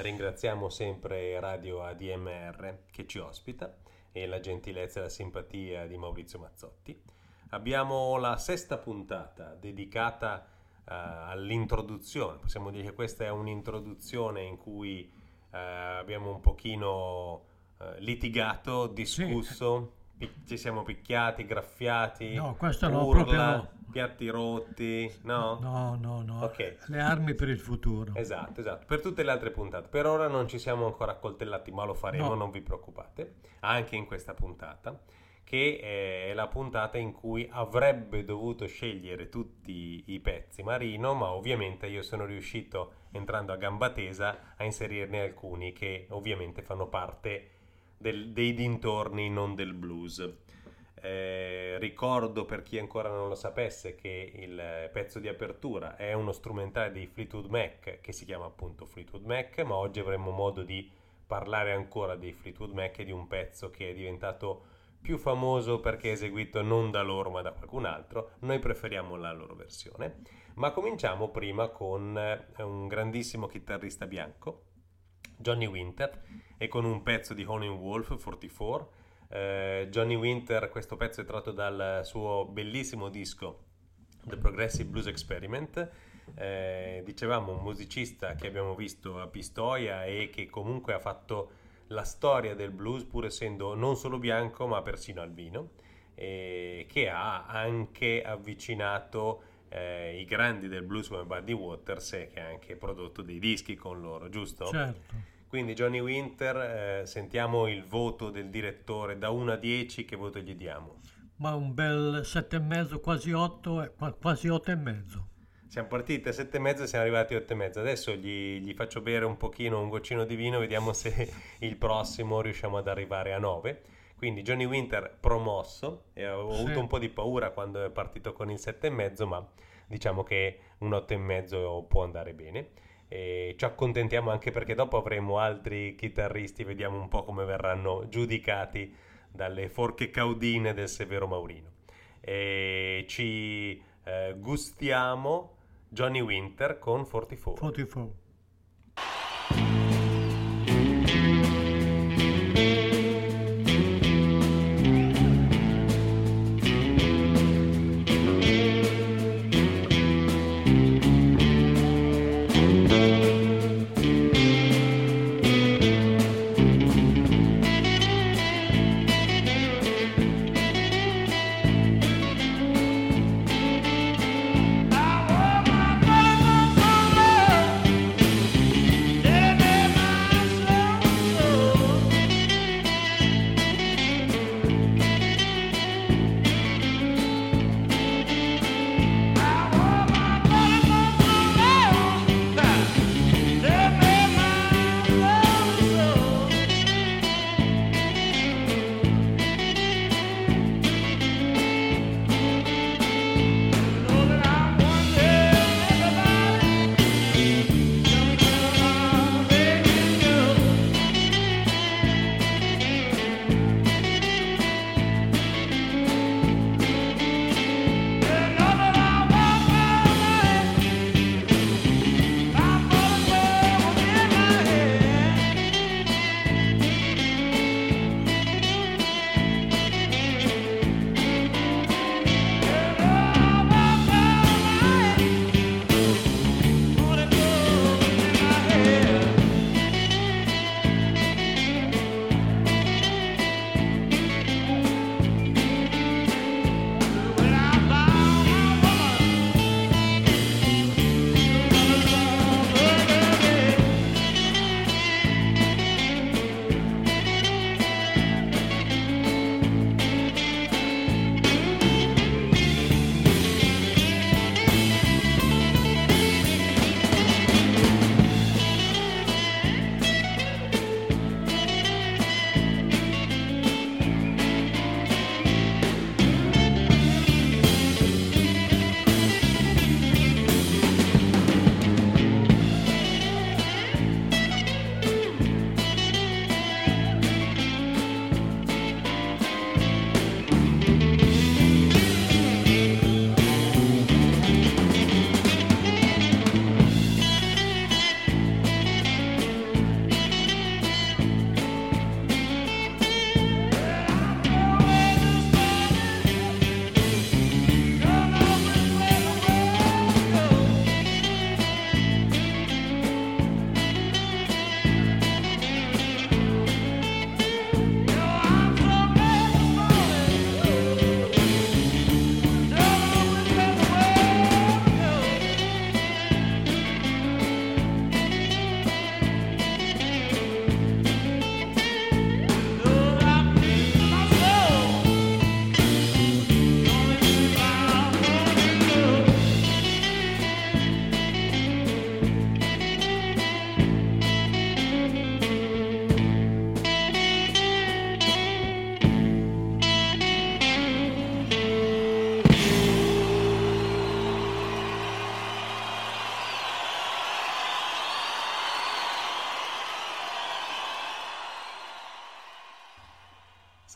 Ringraziamo sempre Radio ADMR che ci ospita e la gentilezza e la simpatia di Maurizio Mazzotti. Abbiamo la sesta puntata dedicata uh, all'introduzione, possiamo dire che questa è un'introduzione in cui uh, abbiamo un pochino uh, litigato, discusso, sì. pi- ci siamo picchiati, graffiati, no, questo urla, proprio no. Piatti rotti, no? No, no, no. Ok. Le armi per il futuro. Esatto, esatto. Per tutte le altre puntate. Per ora non ci siamo ancora accoltellati, ma lo faremo, No. non vi preoccupate. Anche in questa puntata, che è la puntata in cui avrebbe dovuto scegliere tutti i pezzi Marino, ma ovviamente io sono riuscito, entrando a gamba tesa, a inserirne alcuni che ovviamente fanno parte del- dei dintorni, non del blues. Eh, ricordo per chi ancora non lo sapesse che il pezzo di apertura è uno strumentale dei Fleetwood Mac che si chiama appunto Fleetwood Mac, ma oggi avremo modo di parlare ancora dei Fleetwood Mac e di un pezzo che è diventato più famoso perché è eseguito non da loro ma da qualcun altro. Noi preferiamo la loro versione, ma cominciamo prima con eh, un grandissimo chitarrista bianco, Johnny Winter, e con un pezzo di Honing Wolf 44. Eh, Johnny Winter, questo pezzo è tratto dal suo bellissimo disco The Progressive Blues Experiment. Eh, dicevamo un musicista che abbiamo visto a Pistoia e che comunque ha fatto la storia del blues pur essendo non solo bianco ma persino albino e che ha anche avvicinato eh, i grandi del blues come Buddy Waters e che ha anche prodotto dei dischi con loro, giusto? Certo. Quindi Johnny Winter, eh, sentiamo il voto del direttore da 1 a 10, che voto gli diamo? Ma un bel sette e mezzo, quasi otto, eh, qua- quasi otto e mezzo. Siamo partiti a 7 e mezzo siamo arrivati a 8 e mezzo. Adesso gli, gli faccio bere un pochino, un goccino di vino, vediamo se il prossimo riusciamo ad arrivare a 9. Quindi Johnny Winter promosso, e avevo Sì. avuto un po' di paura quando è partito con il 7 e mezzo, ma diciamo che un 8 e mezzo può andare bene. E ci accontentiamo anche perché dopo avremo altri chitarristi, vediamo un po' come verranno giudicati dalle forche caudine del Severo Maurino. E ci eh, gustiamo Johnny Winter con 44. 44.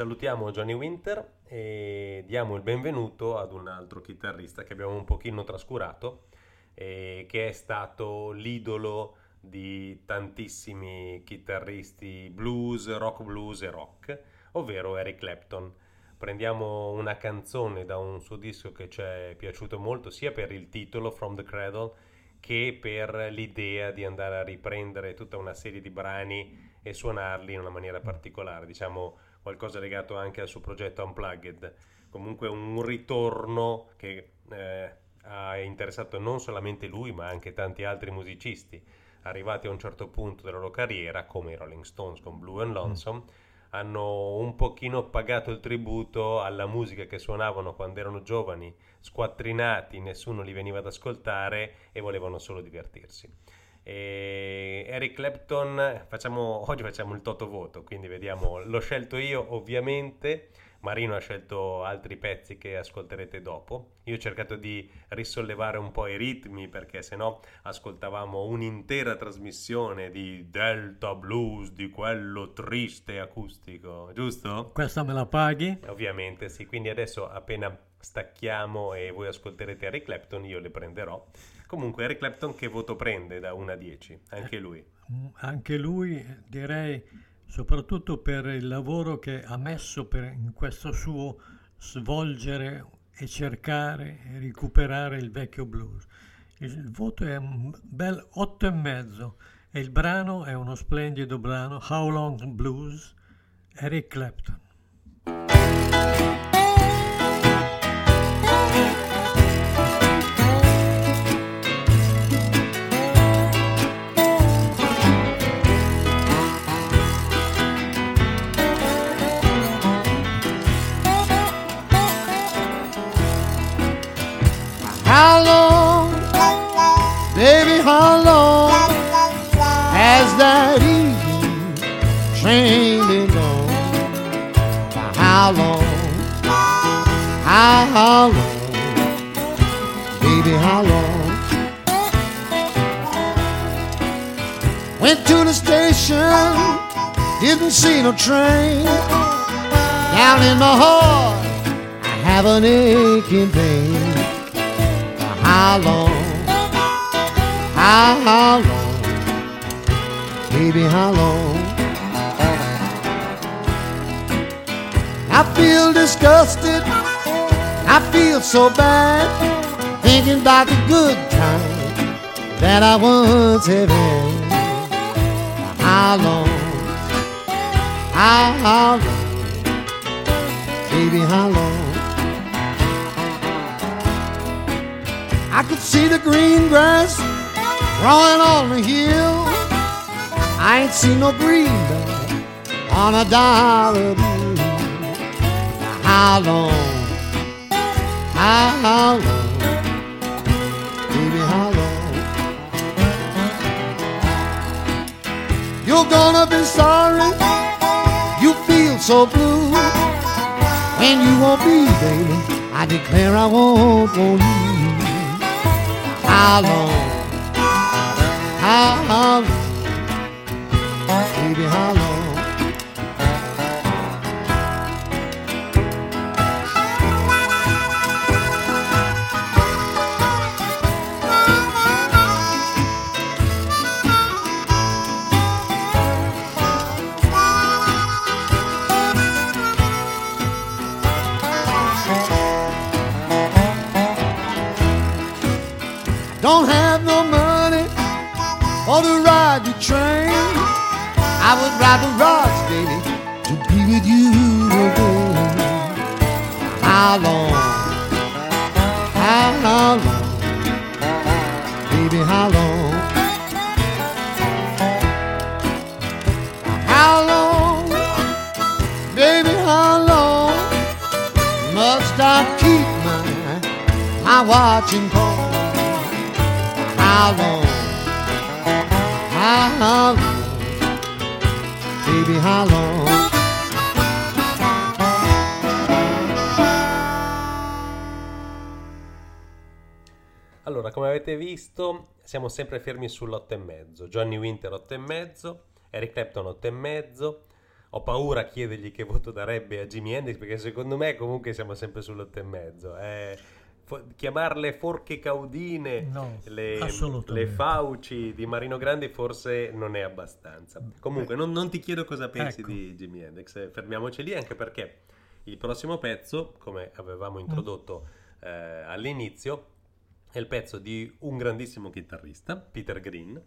Salutiamo Johnny Winter e diamo il benvenuto ad un altro chitarrista che abbiamo un pochino trascurato, eh, che è stato l'idolo di tantissimi chitarristi blues, rock blues e rock, ovvero Eric Clapton. Prendiamo una canzone da un suo disco che ci è piaciuto molto sia per il titolo From the Cradle che per l'idea di andare a riprendere tutta una serie di brani e suonarli in una maniera particolare, diciamo qualcosa legato anche al suo progetto Unplugged, comunque un ritorno che eh, ha interessato non solamente lui ma anche tanti altri musicisti arrivati a un certo punto della loro carriera, come i Rolling Stones con Blue and Lonesome, mm. hanno un pochino pagato il tributo alla musica che suonavano quando erano giovani, squattrinati, nessuno li veniva ad ascoltare e volevano solo divertirsi. E Eric Clapton, facciamo, oggi facciamo il toto voto, quindi vediamo, l'ho scelto io ovviamente Marino ha scelto altri pezzi che ascolterete dopo. Io ho cercato di risollevare un po' i ritmi perché sennò ascoltavamo un'intera trasmissione di Delta Blues, di quello triste acustico, giusto? Questa me la paghi? Ovviamente sì, quindi adesso appena stacchiamo e voi ascolterete Eric Clapton, io le prenderò. Comunque Eric Clapton che voto prende da 1 a 10? Anche lui. Anche lui direi soprattutto per il lavoro che ha messo per, in questo suo svolgere e cercare e recuperare il vecchio blues. Il voto è un bel otto e mezzo e il brano è uno splendido brano, How Long Blues, Eric Clapton. How, long, baby, how long? Went to the station, didn't see no train. Down in my heart, I have an aching pain how long? How, how long? Baby, how long? I feel disgusted. I feel so bad. Thinking about the good times that I once have had. How long? How, how long? Baby, how long? I could see the green grass growing on the hill. I ain't seen no greenback on a dollar bill. How long? How, long? Baby, how long? You're gonna be sorry. You feel so blue when you won't be, baby. I declare I won't want you how long? How, how long? Baby, how long? Siamo sempre fermi sull'8 e mezzo. Johnny Winter 8 e mezzo, Eric Clapton 8 e mezzo, ho paura a chiedergli che voto darebbe a Jimi Hendrix perché secondo me comunque siamo sempre sull'otto e mezzo. Eh, fo- chiamarle forche caudine, No, le, le fauci di Marino Grandi forse non è abbastanza. Comunque non, non ti chiedo cosa pensi Ecco. di Jimi Hendrix, eh, fermiamoci lì anche perché il prossimo pezzo, come avevamo introdotto eh, all'inizio, è il pezzo di un grandissimo chitarrista, Peter Green,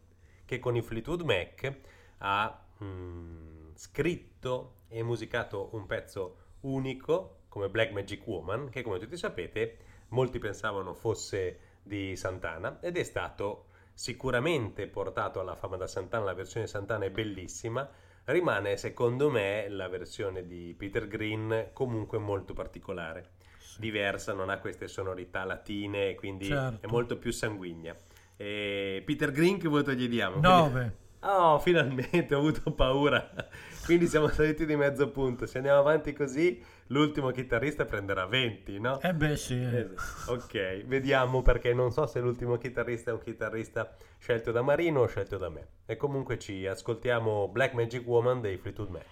che con i Fleetwood Mac ha mm, scritto e musicato un pezzo unico come Black Magic Woman, che come tutti sapete molti pensavano fosse di Santana ed è stato sicuramente portato alla fama da Santana, la versione di Santana è bellissima, rimane secondo me la versione di Peter Green comunque molto particolare, diversa, non ha queste sonorità latine, quindi Certo. è molto più sanguigna. E Peter Green che voto gli diamo? 9. Oh, finalmente ho avuto paura. Quindi siamo saliti di mezzo punto. Se andiamo avanti così, l'ultimo chitarrista prenderà 20, no? Eh beh sì, eh. Ok, vediamo perché non so se l'ultimo chitarrista è un chitarrista scelto da Marino o scelto da me. E comunque ci ascoltiamo Black Magic Woman dei Fleetwood Mac.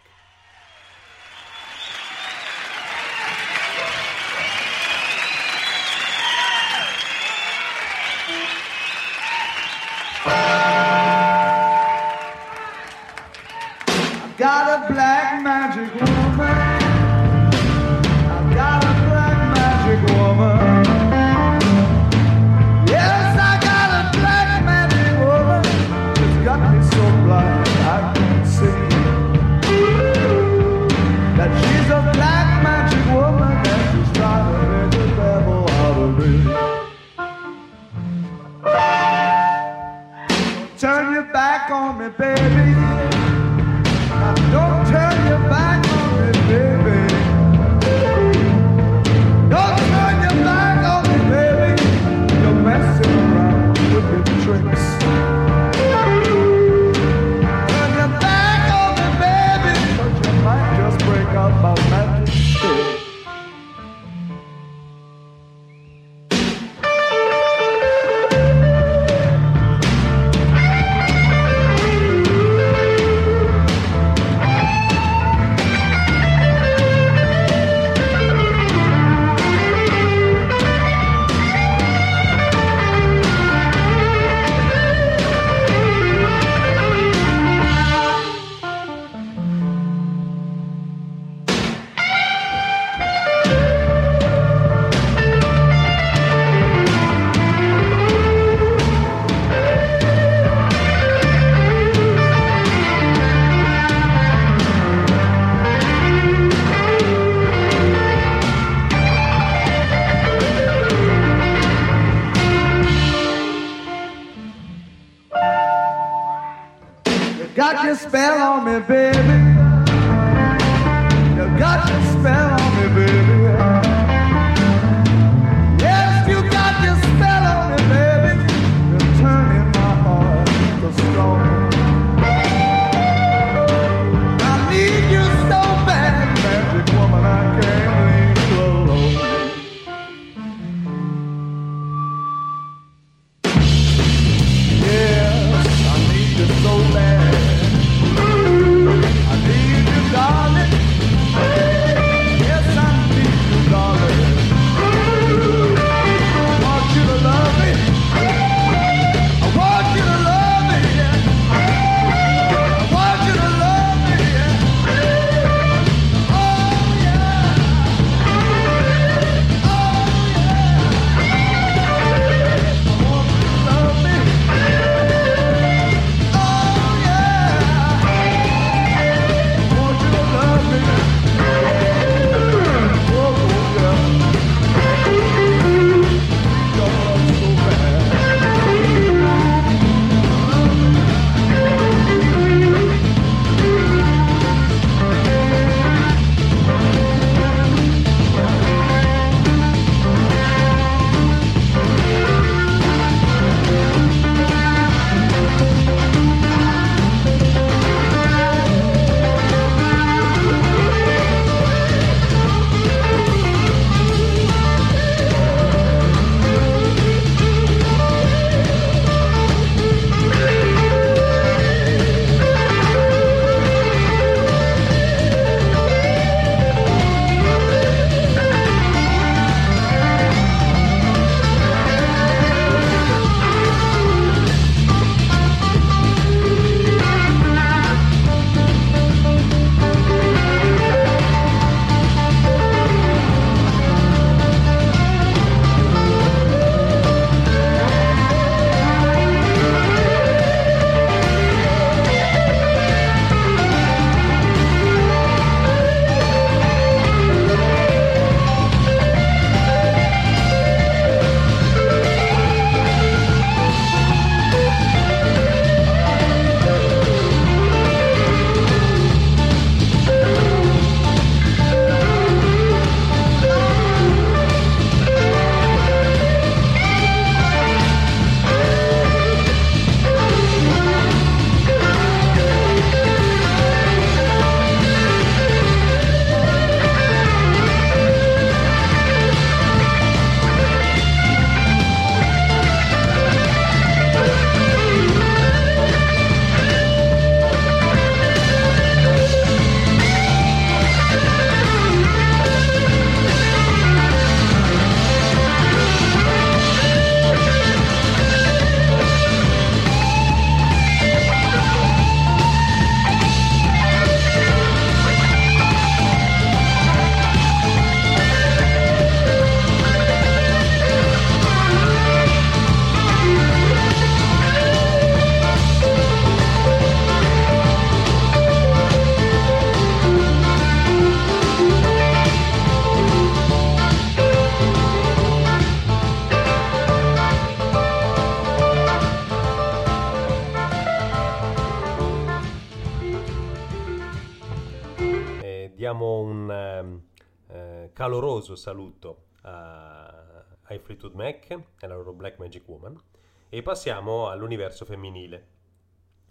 Caloroso saluto a, ai Fleetwood Mac e alla loro Black Magic Woman e passiamo all'universo femminile.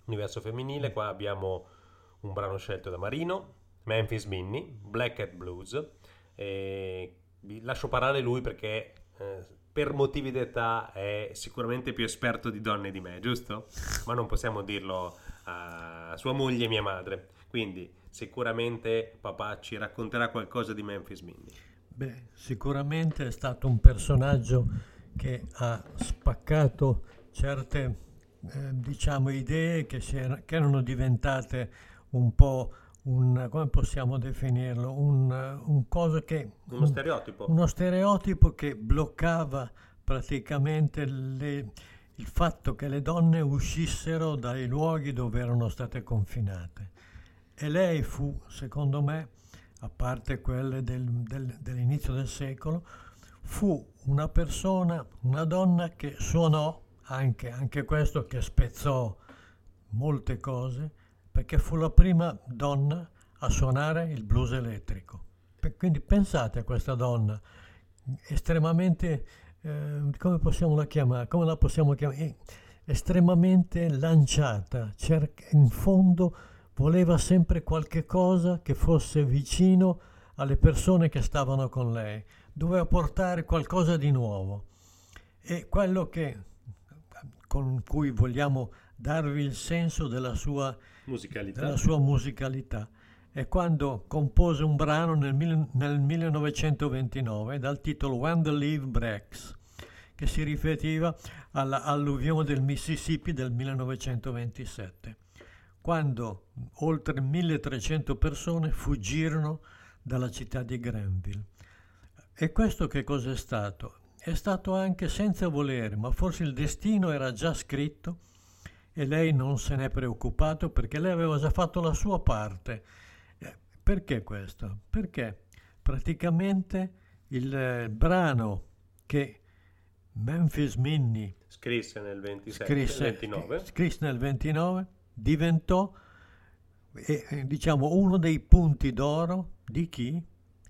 Universo femminile, qua abbiamo un brano scelto da Marino, Memphis Minnie, Black Hat Blues. E vi lascio parlare lui perché eh, per motivi d'età è sicuramente più esperto di donne di me, giusto? Ma non possiamo dirlo a sua moglie e mia madre. Quindi sicuramente papà ci racconterà qualcosa di Memphis Minnie. Beh, sicuramente è stato un personaggio che ha spaccato certe, eh, diciamo, idee che, era, che, erano diventate un po' un, come possiamo definirlo, un, un cosa che... Uno stereotipo. Uno stereotipo che bloccava praticamente le, il fatto che le donne uscissero dai luoghi dove erano state confinate. E lei fu, secondo me, a parte quelle del, del, dell'inizio del secolo, fu una persona, una donna che suonò anche, anche questo che spezzò molte cose, perché fu la prima donna a suonare il blues elettrico. Quindi pensate a questa donna estremamente, eh, come possiamo la chiamare? Come la possiamo chiamare? Estremamente lanciata, cerca, in fondo voleva sempre qualche cosa che fosse vicino alle persone che stavano con lei, doveva portare qualcosa di nuovo. E quello che, con cui vogliamo darvi il senso della sua musicalità, della sua musicalità è quando compose un brano nel, nel 1929 dal titolo When the Leaf Breaks, che si riferiva alla alluvione del Mississippi del 1927 quando oltre 1300 persone fuggirono dalla città di Granville. E questo che cos'è stato? È stato anche senza volere, ma forse il destino era già scritto e lei non se n'è preoccupato perché lei aveva già fatto la sua parte. Eh, perché questo? Perché praticamente il eh, brano che Memphis Minnie scrisse nel 27, scrisse, 29. scrisse nel 29 diventò eh, diciamo uno dei punti d'oro di chi?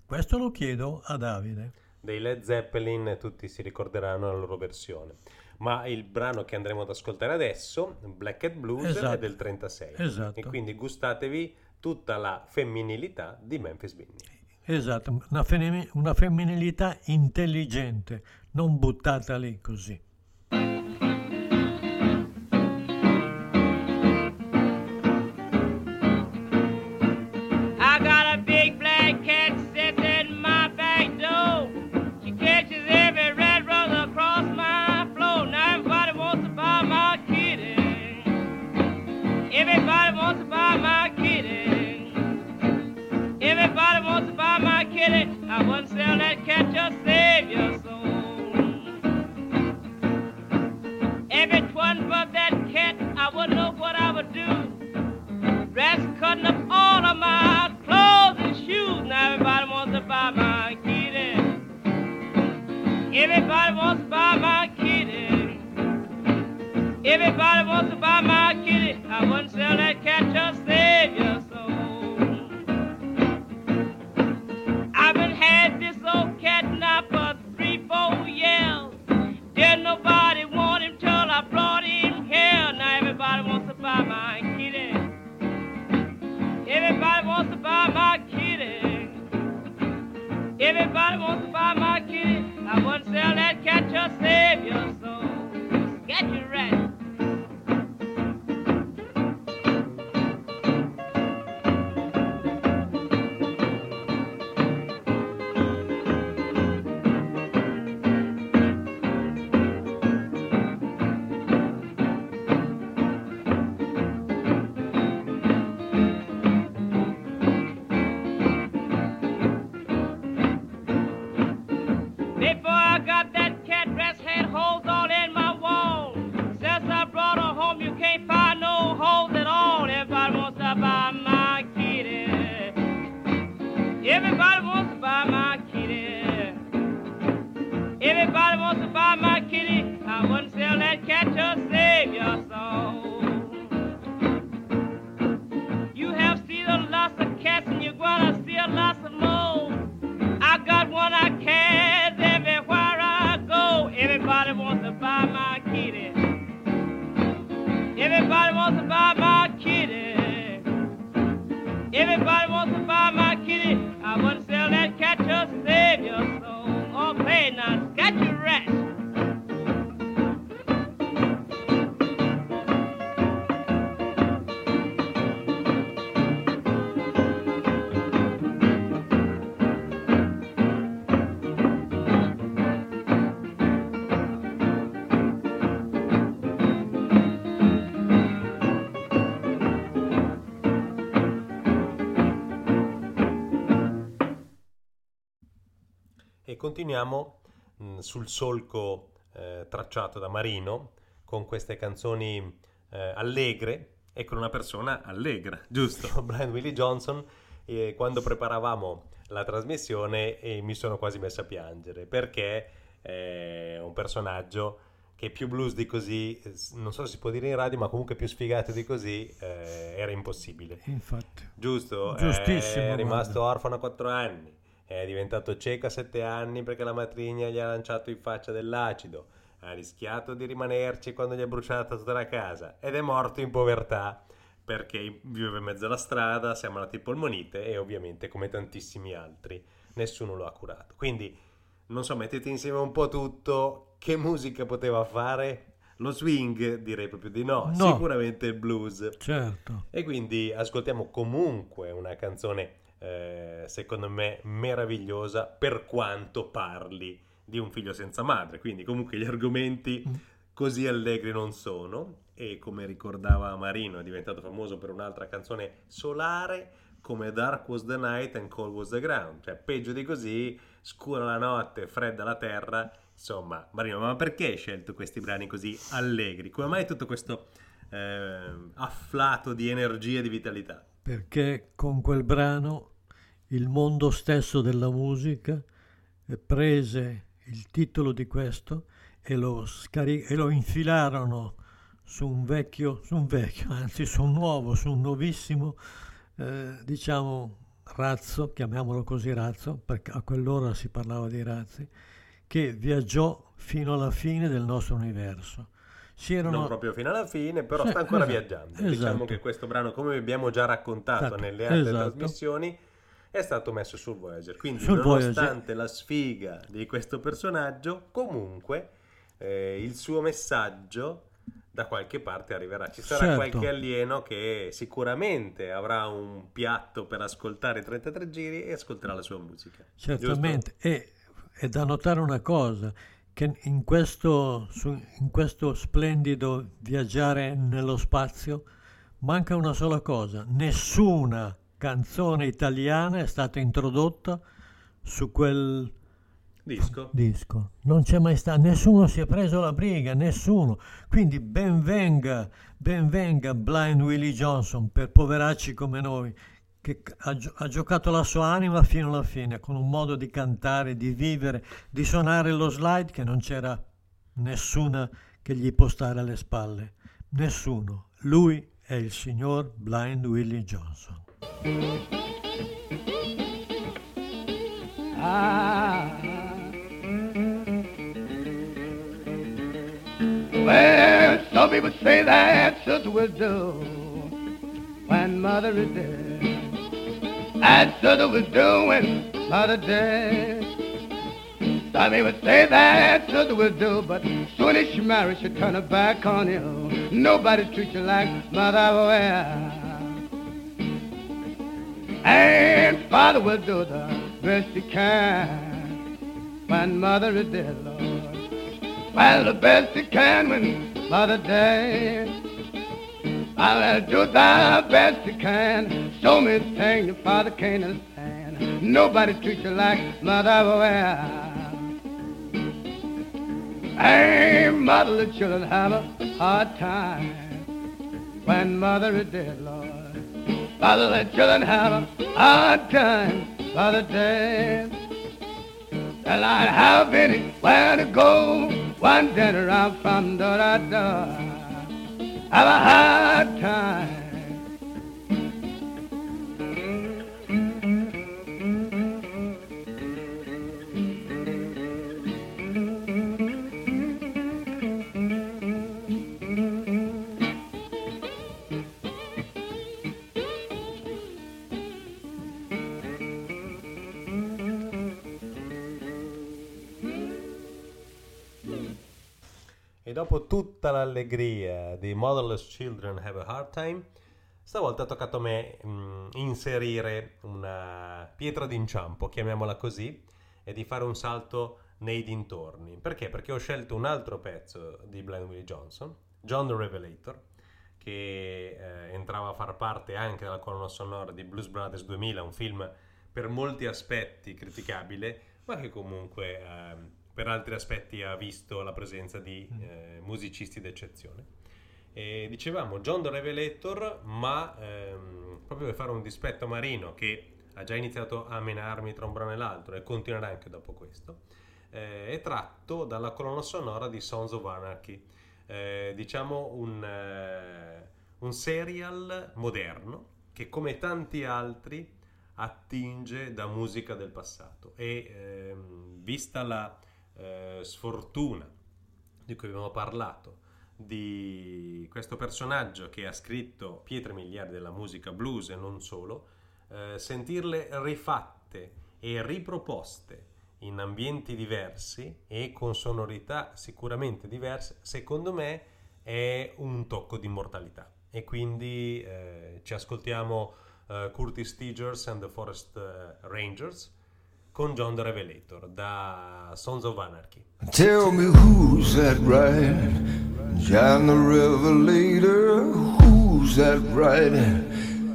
Questo lo chiedo a Davide. Dei Led Zeppelin tutti si ricorderanno la loro versione. Ma il brano che andremo ad ascoltare adesso, Black Hat Blues, esatto. è del 36. Esatto. E quindi gustatevi tutta la femminilità di Memphis Minnie. Esatto, una, fem- una femminilità intelligente, non buttata lì così. that's cutting up all of my clothes and shoes. Now everybody wants to buy my kitty. Everybody wants to buy my kitty. Everybody wants to buy my kitty. I wouldn't sell that cat to save savior. I want want to buy my kitty. I wouldn't sell that cat to save your soul. Continuiamo mh, sul solco eh, tracciato da Marino con queste canzoni eh, allegre e con una persona allegra, giusto? Brian Willie Johnson. E quando preparavamo la trasmissione eh, mi sono quasi messo a piangere perché è un personaggio che più blues di così, eh, non so se si può dire in radio, ma comunque più sfigato di così eh, era impossibile. Infatti. Giusto? Giustissimo, È rimasto guarda. orfano a 4 anni. È diventato cieco a 7 anni perché la matrigna gli ha lanciato in faccia dell'acido. Ha rischiato di rimanerci quando gli ha bruciato tutta la casa. Ed è morto in povertà perché vive in mezzo alla strada, si è ammalato di polmonite e ovviamente come tantissimi altri nessuno lo ha curato. Quindi, non so, mettete insieme un po' tutto. Che musica poteva fare? Lo swing direi proprio di no. No. Sicuramente il blues. Certo. E quindi ascoltiamo comunque una canzone, eh, secondo me, meravigliosa per quanto parli di un figlio senza madre. Quindi comunque gli argomenti Mm. così allegri non sono. E come ricordava Marino, è diventato famoso per un'altra canzone solare come Dark was the night and cold was the ground. Cioè, peggio di così, scura la notte, fredda la terra. Insomma, Marino, ma perché hai scelto questi brani così allegri? Come mai tutto questo eh, afflato di energia e di vitalità? Perché con quel brano il mondo stesso della musica prese il titolo di questo e lo, scari- e lo infilarono su un vecchio, su un vecchio, anzi su un nuovo, su un nuovissimo, eh, diciamo, razzo, chiamiamolo così razzo, perché a quell'ora si parlava di razzi, che viaggiò fino alla fine del nostro universo. Si erano- Non proprio fino alla fine, però Sì, sta ancora esatto, viaggiando. esatto. Diciamo che questo brano, come abbiamo già raccontato Esatto, nelle altre esatto. trasmissioni, è stato messo sul Voyager. Quindi, Sul nonostante la sfiga di questo personaggio, comunque eh, il suo messaggio da qualche parte arriverà. Ci sarà Certo. qualche alieno che sicuramente avrà un piatto per ascoltare i 33 giri e ascolterà la sua musica. Certamente, e è da notare una cosa, che in questo, su- in questo splendido viaggiare nello spazio manca una sola cosa, nessuna canzone italiana è stata introdotta su quel Disco? disco. Non c'è mai stato, nessuno si è preso la briga, nessuno. Quindi benvenga, benvenga Blind Willie Johnson per poveracci come noi, che ha, gio- ha giocato la sua anima fino alla fine, con un modo di cantare, di vivere, di suonare lo slide che non c'era nessuna che gli può stare alle spalle. Nessuno. Lui è il signor Blind Willie Johnson. Ah. Well, some people say that sister will do when mother is dead. That sister will do when mother dead. Some people say that sister will do, but soon as she marries, she'll turn her back on you. Nobody treats you like mother will. And father will do the best he can when mother is dead, Lord. Well, the best he can when mother dead. I'll do the best he can. So many things your father can't understand. Nobody treats you like mother will. Hey, mother, the children have a hard time when mother is dead, Lord. Father, the children have a hard time, Father dead. Well, I have anywhere to go, one day around from door to door. Have a hard time. Dopo tutta l'allegria di Motherless Children Have a Hard Time, stavolta ha toccato a me mh, inserire una pietra d'inciampo, chiamiamola così, e di fare un salto nei dintorni. Perché? Perché ho scelto un altro pezzo di Blind Willie Johnson, John the Revelator, che eh, entrava a far parte anche della colonna sonora di Blues Brothers 2000, un film per molti aspetti criticabile, ma che comunque... Eh, per altri aspetti ha visto la presenza di mm. eh, musicisti d'eccezione. E dicevamo John the Revelator, ma ehm, proprio per fare un dispetto a Marino che ha già iniziato a menarmi tra un brano e l'altro e continuerà anche dopo questo, eh, è tratto dalla colonna sonora di Sons of Anarchy, eh, diciamo un, eh, un serial moderno che come tanti altri attinge da musica del passato e ehm, vista la eh, sfortuna di cui abbiamo parlato, di questo personaggio che ha scritto pietre miliardi della musica blues e non solo, eh, sentirle rifatte e riproposte in ambienti diversi e con sonorità sicuramente diverse, secondo me è un tocco di immortalità. E quindi eh, ci ascoltiamo uh, Curtis Stigers and the Forest uh, Rangers con John the Revelator da Sons of Anarchy. Tell me who's that right? John the Revelator. Who's that right?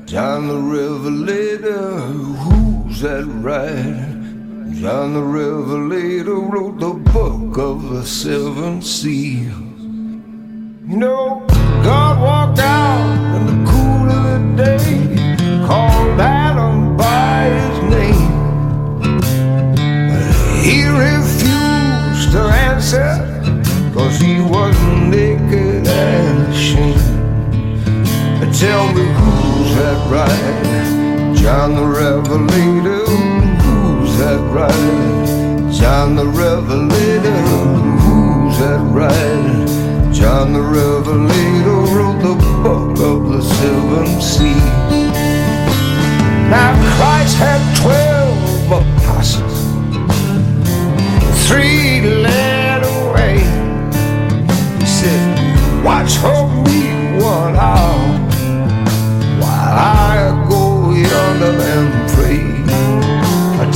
John the Revelator. Who's that right? John the Revelator wrote the book of the seven seals. You know, God walked out in the cool of the day, called Adam He refused to answer, cause he was naked and ashamed. Tell me who's that right? John the Revelator. Who's that right? John the Revelator. Who's that right? John the Revelator wrote the book of the seven seas. Now Christ had twelve three led away. He said, Watch for me one hour while I go yonder and pray.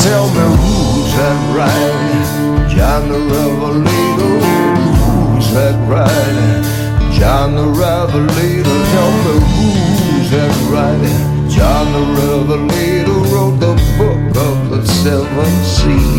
Tell me who's that right? John the Revelator. Who's that right? John the Revelator. Tell me who's that right? John the Revelator book of the seven seas.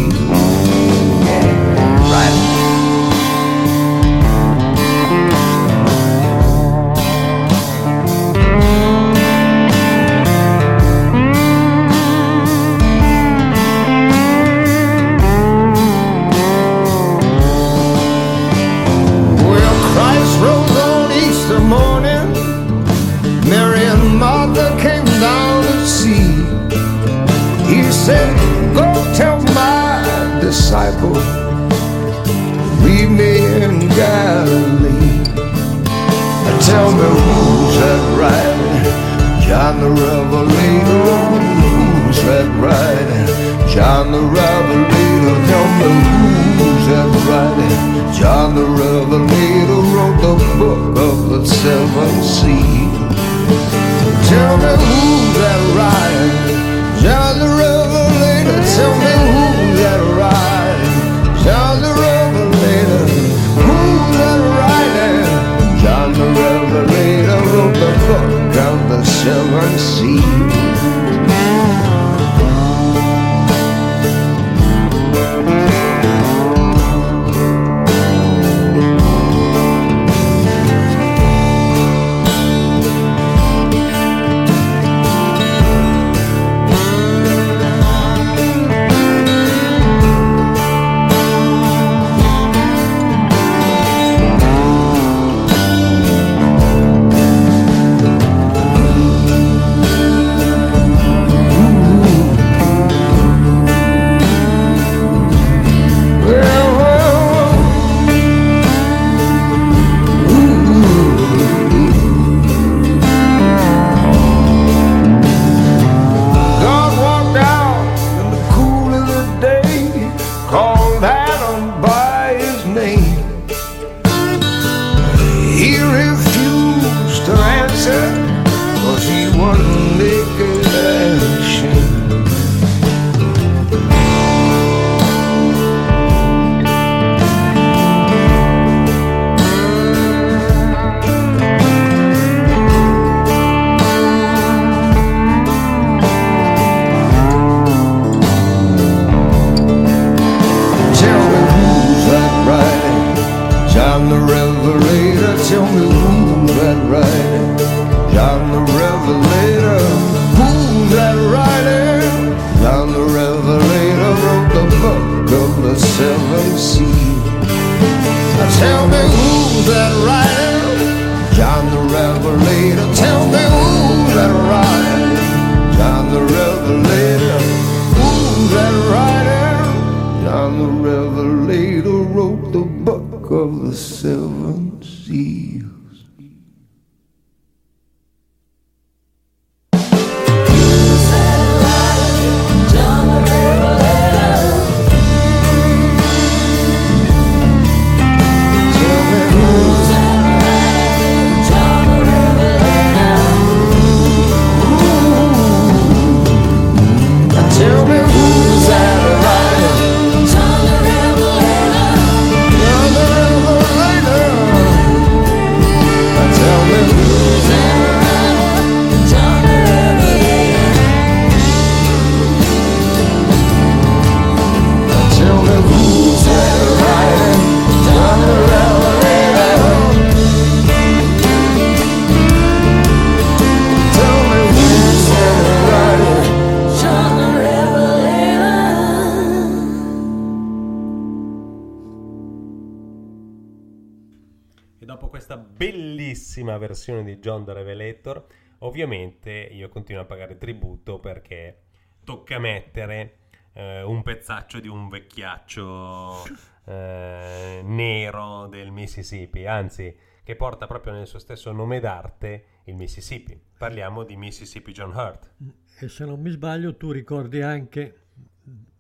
said, Go tell my disciple, leave me in Galilee. Tell me who's that riding? John the Revelator. Who's that riding? John the Revelator. Tell me who's that riding? John the Revelator wrote the book of the seven seals. Tell me who's that riding? John the Seven see? Versione di John the Revelator, ovviamente io continuo a pagare tributo perché tocca mettere eh, un pezzaccio di un vecchiaccio eh, nero del Mississippi, anzi che porta proprio nel suo stesso nome d'arte il Mississippi. Parliamo di Mississippi John Hurt. E se non mi sbaglio, tu ricordi anche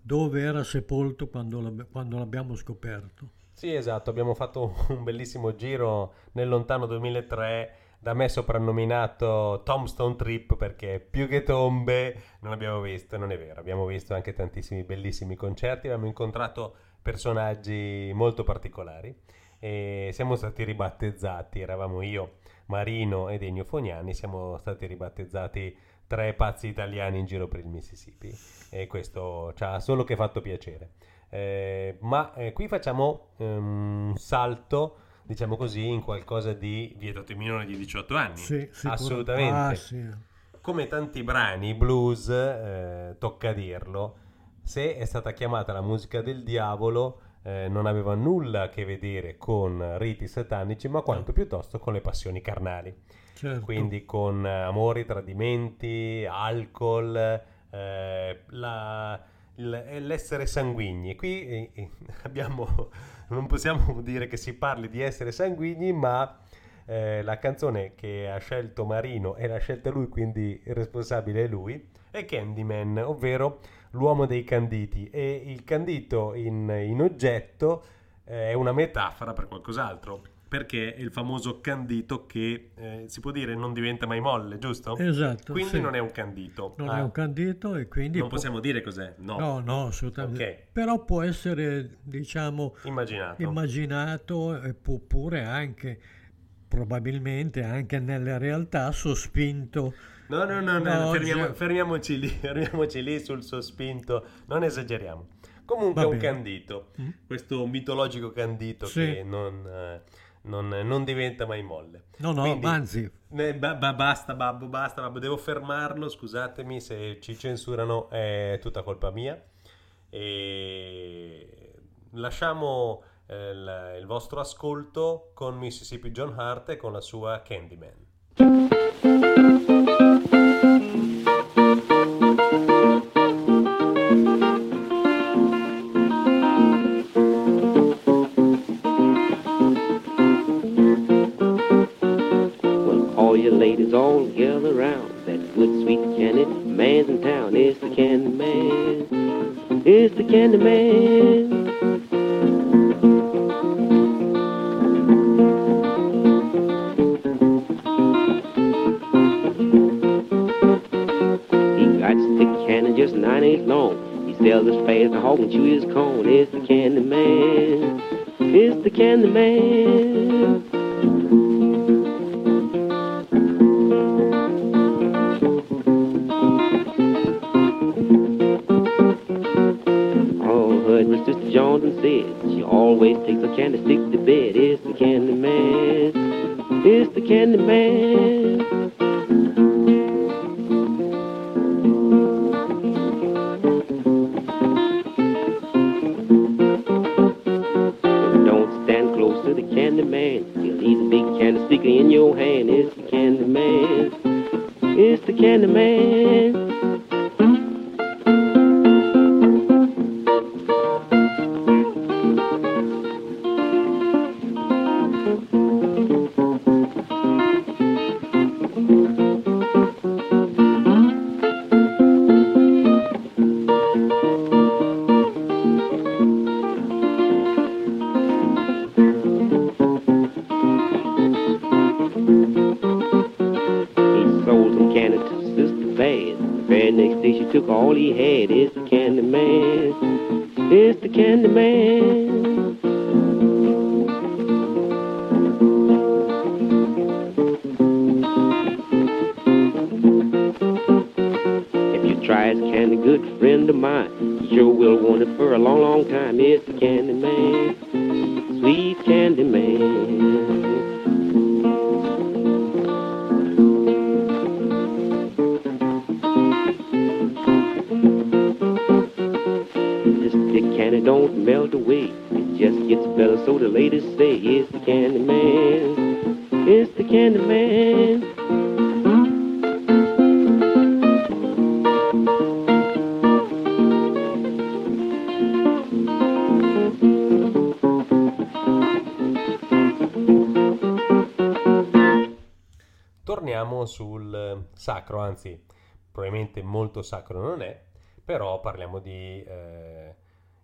dove era sepolto quando, l'ab- quando l'abbiamo scoperto. Sì, esatto, abbiamo fatto un bellissimo giro nel lontano 2003, da me soprannominato Tombstone Trip perché più che tombe non abbiamo visto, non è vero, abbiamo visto anche tantissimi bellissimi concerti, abbiamo incontrato personaggi molto particolari e siamo stati ribattezzati, eravamo io, Marino ed Ennio Fognani, siamo stati ribattezzati tre pazzi italiani in giro per il Mississippi e questo ci ha solo che fatto piacere. Eh, ma eh, qui facciamo ehm, un salto, diciamo così, in qualcosa di vietato ai minori di 18 anni. Sì, sicuro- Assolutamente. Ah, sì. Come tanti brani blues, eh, tocca dirlo, se è stata chiamata la musica del diavolo, eh, non aveva nulla a che vedere con riti satanici, ma quanto piuttosto con le passioni carnali. Certo. Quindi con eh, amori, tradimenti, alcol, eh, la- il- l'essere sanguigni. Qui eh, eh, abbiamo, non possiamo dire che si parli di essere sanguigni, ma eh, la canzone che ha scelto Marino e l'ha scelta lui, quindi il responsabile è lui, è Candyman, ovvero l'uomo dei canditi. E il candito in, in oggetto eh, è una metafora per qualcos'altro. Perché è il famoso candito che eh, si può dire non diventa mai molle, giusto? Esatto, Quindi sì. non è un candito. Non Ah, è un candito e quindi... non può- possiamo dire cos'è, no. No, no, assolutamente. Ok. Però può essere, diciamo, Immaginato. immaginato e può pure anche, probabilmente anche nella realtà, sospinto. No, no, no, no, fermiamo- fermiamoci, lì, fermiamoci lì sul sospinto, non esageriamo. Comunque è un candito, Mm. questo mitologico candito Sì. che non, eh, non- non diventa mai molle. No, no, Quindi- anzi, Eh, ba- ba- basta babbo, basta babbo, devo fermarlo, scusatemi se ci censurano, è tutta colpa mia. E lasciamo eh, il, il vostro ascolto con Mississippi John Hart e con la sua Candyman. Torniamo sul eh, sacro, anzi, probabilmente molto sacro non è, però parliamo di eh,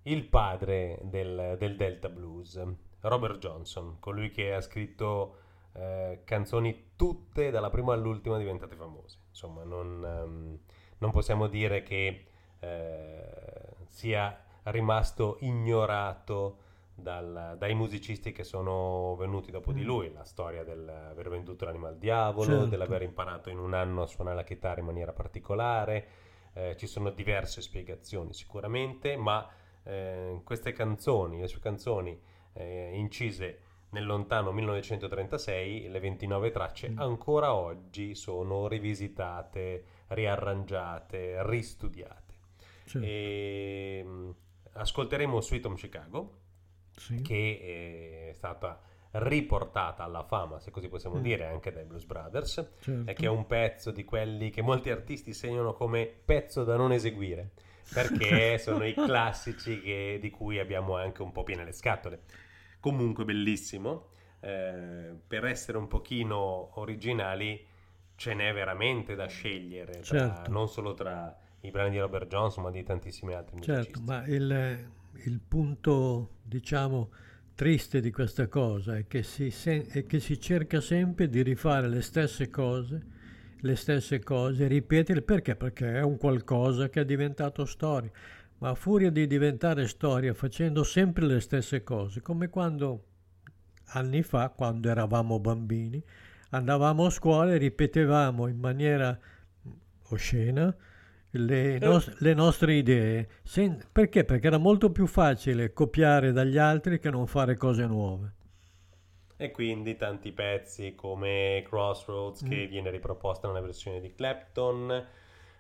il padre del, del Delta Blues, Robert Johnson, colui che ha scritto eh, canzoni tutte dalla prima all'ultima diventate famose. Insomma, non, ehm, non possiamo dire che eh, sia rimasto ignorato dal- dai musicisti che sono venuti dopo di lui, la storia dell'aver venduto l'anima al diavolo, Certo. dell'aver imparato in un anno a suonare la chitarra in maniera particolare, eh, ci sono diverse spiegazioni sicuramente, ma eh, queste canzoni, le sue canzoni eh, incise nel lontano 1936, le 29 tracce, Mm. ancora oggi sono rivisitate, riarrangiate, ristudiate. Certo, E, mh, ascolteremo Sweet Home Chicago, sì. che è stata riportata alla fama, se così possiamo Mm. dire, anche dai Blues Brothers, certo. e che è un pezzo di quelli che molti artisti segnano come pezzo da non eseguire, perché sono i classici che- di cui abbiamo anche un po' piene le scatole. Comunque bellissimo, eh, per essere un pochino originali ce n'è veramente da scegliere, tra- Certo. non solo tra i brani di Robert Johnson, ma di tantissimi altri musicisti. Certo, ma il, il punto, diciamo, triste di questa cosa è che, si sen- è che si cerca sempre di rifare le stesse cose, le stesse cose, ripetere perché? Perché è un qualcosa che è diventato storia, ma a furia di diventare storia facendo sempre le stesse cose, come quando anni fa, quando eravamo bambini, andavamo a scuola e ripetevamo in maniera oscena le, nos- le nostre idee. Sen- perché? Perché era molto più facile copiare dagli altri che non fare cose nuove. E quindi tanti pezzi come Crossroads che Mm. viene riproposta nella versione di Clapton,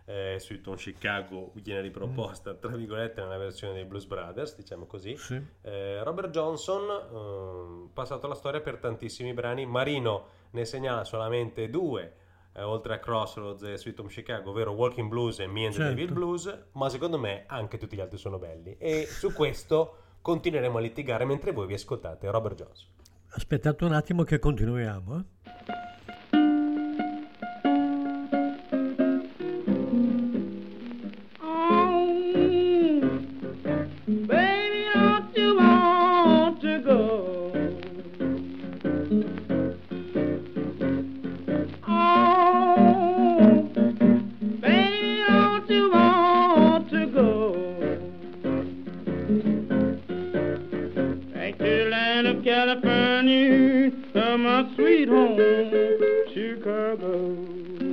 eh, Sweet Chicago viene riproposta tra virgolette nella versione dei Blues Brothers, diciamo così. Sì. Eh, Robert Johnson, ehm, passato alla storia per tantissimi brani, Marino ne segnala solamente due, eh, oltre a Crossroads e Sweet Home Chicago, ovvero Walking Blues e Me and the Certo. Devil Blues, ma secondo me anche tutti gli altri sono belli. E su questo continueremo a litigare mentre voi vi ascoltate Robert Johnson. Aspettate un attimo che continuiamo. eh. Sweet home, Chicago.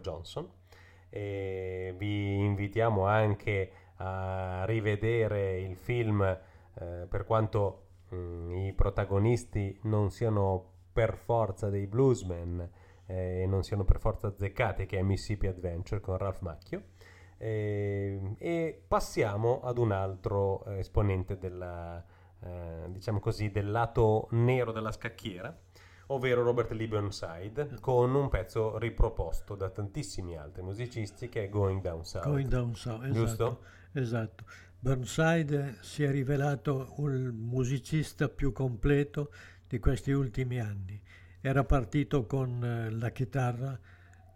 Johnson e vi invitiamo anche a rivedere il film eh, per quanto mm, i protagonisti non siano per forza dei bluesmen eh, e non siano per forza azzeccati, che è Mississippi Adventure con Ralph Macchio. E, e passiamo ad un altro esponente della, eh, diciamo così, del lato nero della scacchiera, ovvero Robert Lee Burnside, con un pezzo riproposto da tantissimi altri musicisti che è Going Down South. Going Down South, esatto. Giusto? esatto. Burnside si è rivelato un musicista più completo di questi ultimi anni. Era partito con eh, la chitarra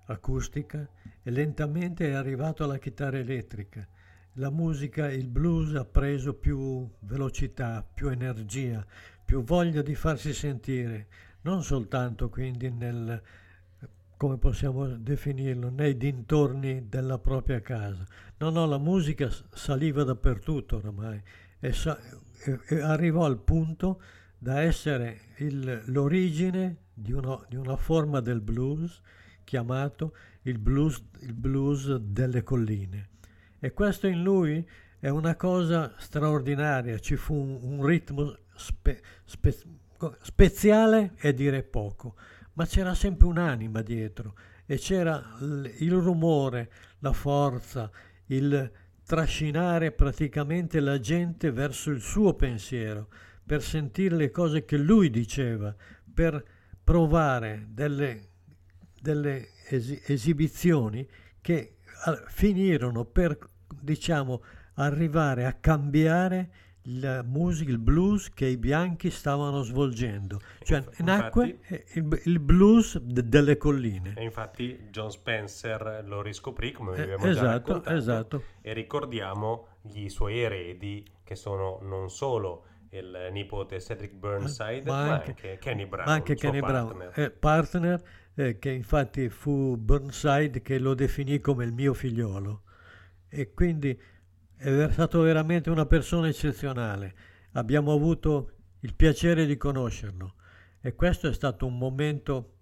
acustica e lentamente è arrivato alla chitarra elettrica. La musica, il blues ha preso più velocità, più energia, più voglia di farsi sentire, non soltanto quindi nel, come possiamo definirlo, nei dintorni della propria casa. No, no, la musica saliva dappertutto oramai e, sa- e- arrivò al punto da essere il- l'origine di una, di una forma del blues chiamato il blues, il blues delle colline. E questo in lui è una cosa straordinaria, ci fu un, un ritmo spe- spe- speziale è dire poco, ma c'era sempre un'anima dietro e c'era il rumore, la forza, il trascinare praticamente la gente verso il suo pensiero, per sentire le cose che lui diceva, per provare delle, delle esi- esibizioni che finirono per, diciamo, arrivare a cambiare la musica, il blues che i bianchi stavano svolgendo. Cioè Inf- nacque infatti- eh, il, il blues de- delle colline. E infatti John Spencer lo riscoprì, come Eh, abbiamo già esatto, raccontato, esatto. e ricordiamo gli suoi eredi, che sono non solo il nipote Cedric Burnside, Ma ma anche- anche, Kenny Brown, anche Kenny Brown, partner. eh, partner eh, che infatti fu Burnside che lo definì come il mio figliolo e quindi è stato veramente una persona eccezionale. Abbiamo avuto il piacere di conoscerlo e questo è stato un momento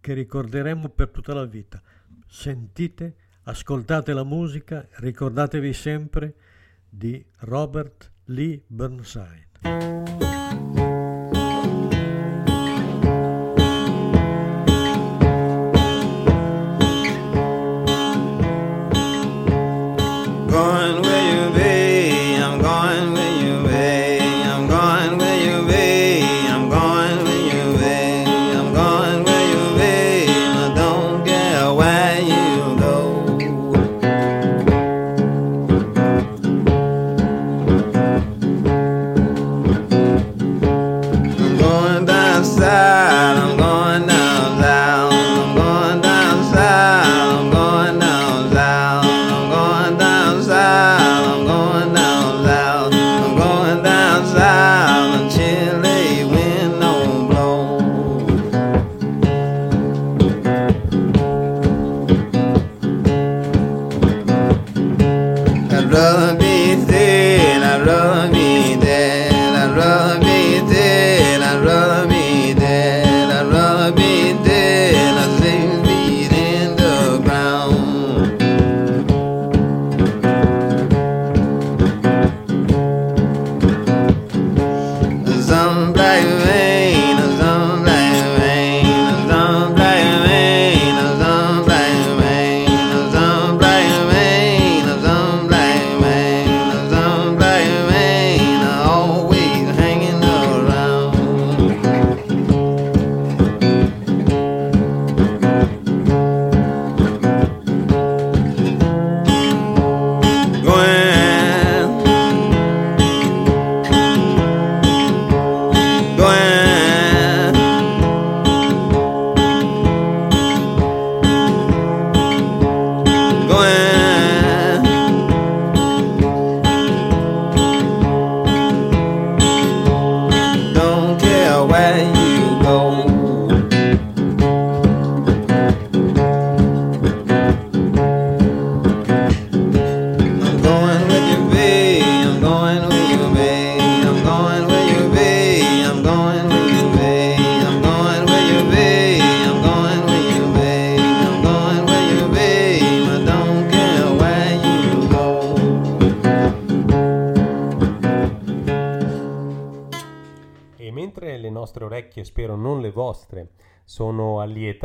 che ricorderemo per tutta la vita. Sentite, ascoltate la musica, ricordatevi sempre di Robert Lee Burnside.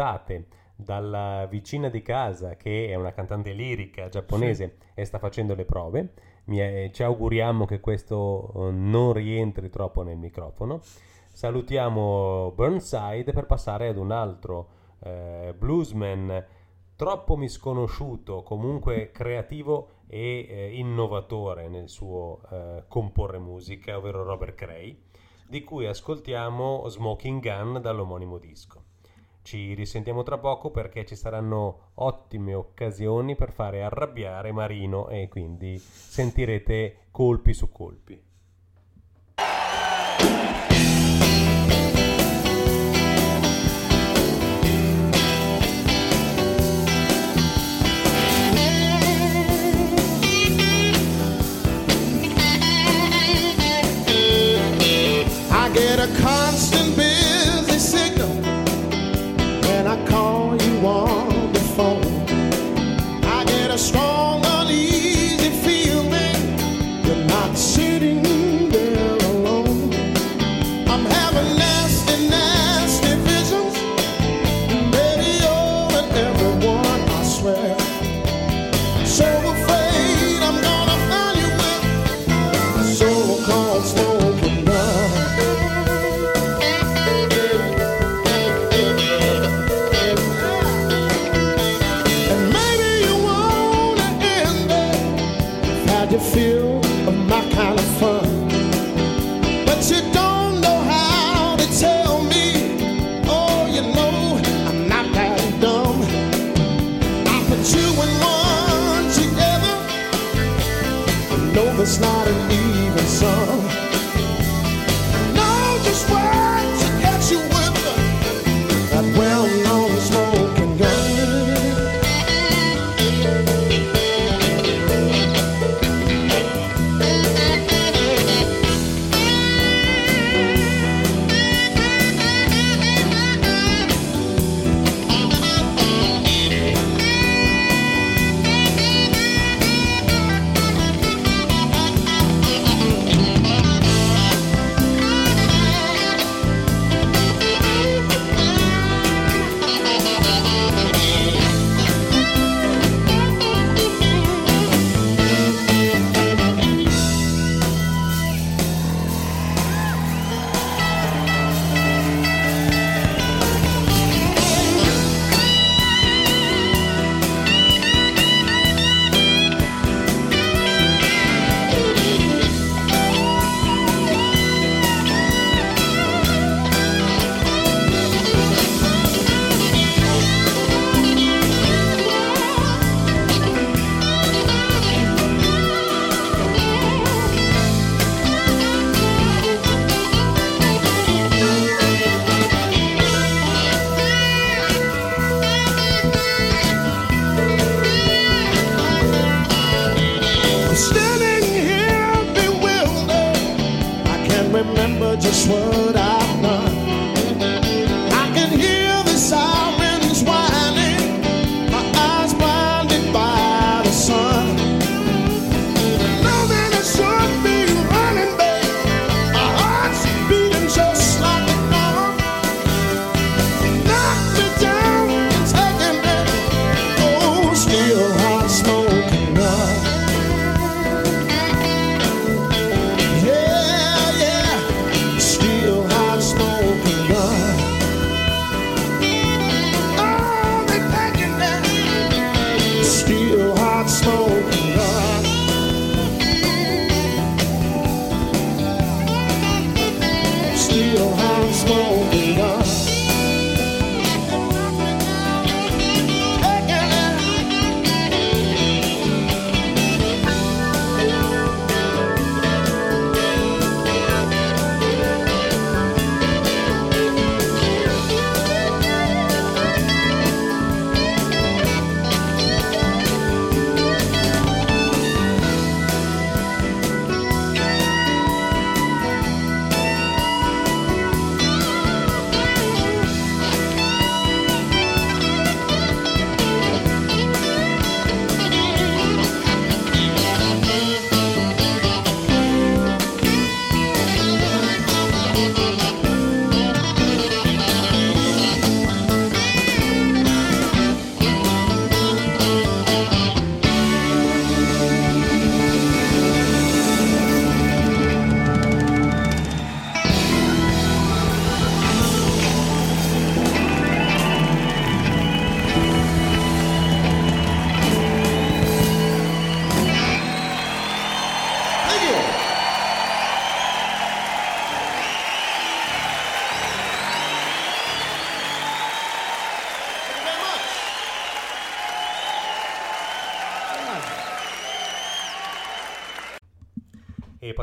Allietate dalla vicina di casa che è una cantante lirica giapponese e sta facendo le prove. È- ci auguriamo che questo eh, non rientri troppo nel microfono. Salutiamo Burnside per passare ad un altro eh, bluesman troppo misconosciuto, comunque creativo e eh, innovatore nel suo eh, comporre musica, ovvero Robert Cray, di cui ascoltiamo Smoking Gun dall'omonimo disco. Ci risentiamo tra poco perché ci saranno ottime occasioni per fare arrabbiare Marino e quindi sentirete colpi su colpi. I get a constant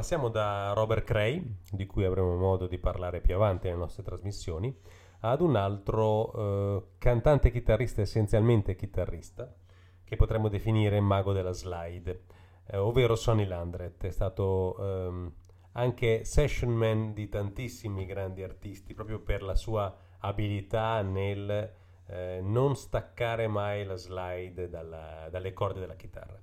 passiamo da Robert Cray, di cui avremo modo di parlare più avanti nelle nostre trasmissioni, ad un altro eh, cantante chitarrista, essenzialmente chitarrista, che potremmo definire mago della slide, eh, ovvero Sonny Landret. È stato ehm, anche session man di tantissimi grandi artisti, proprio per la sua abilità nel eh, non staccare mai la slide dalla, dalle corde della chitarra.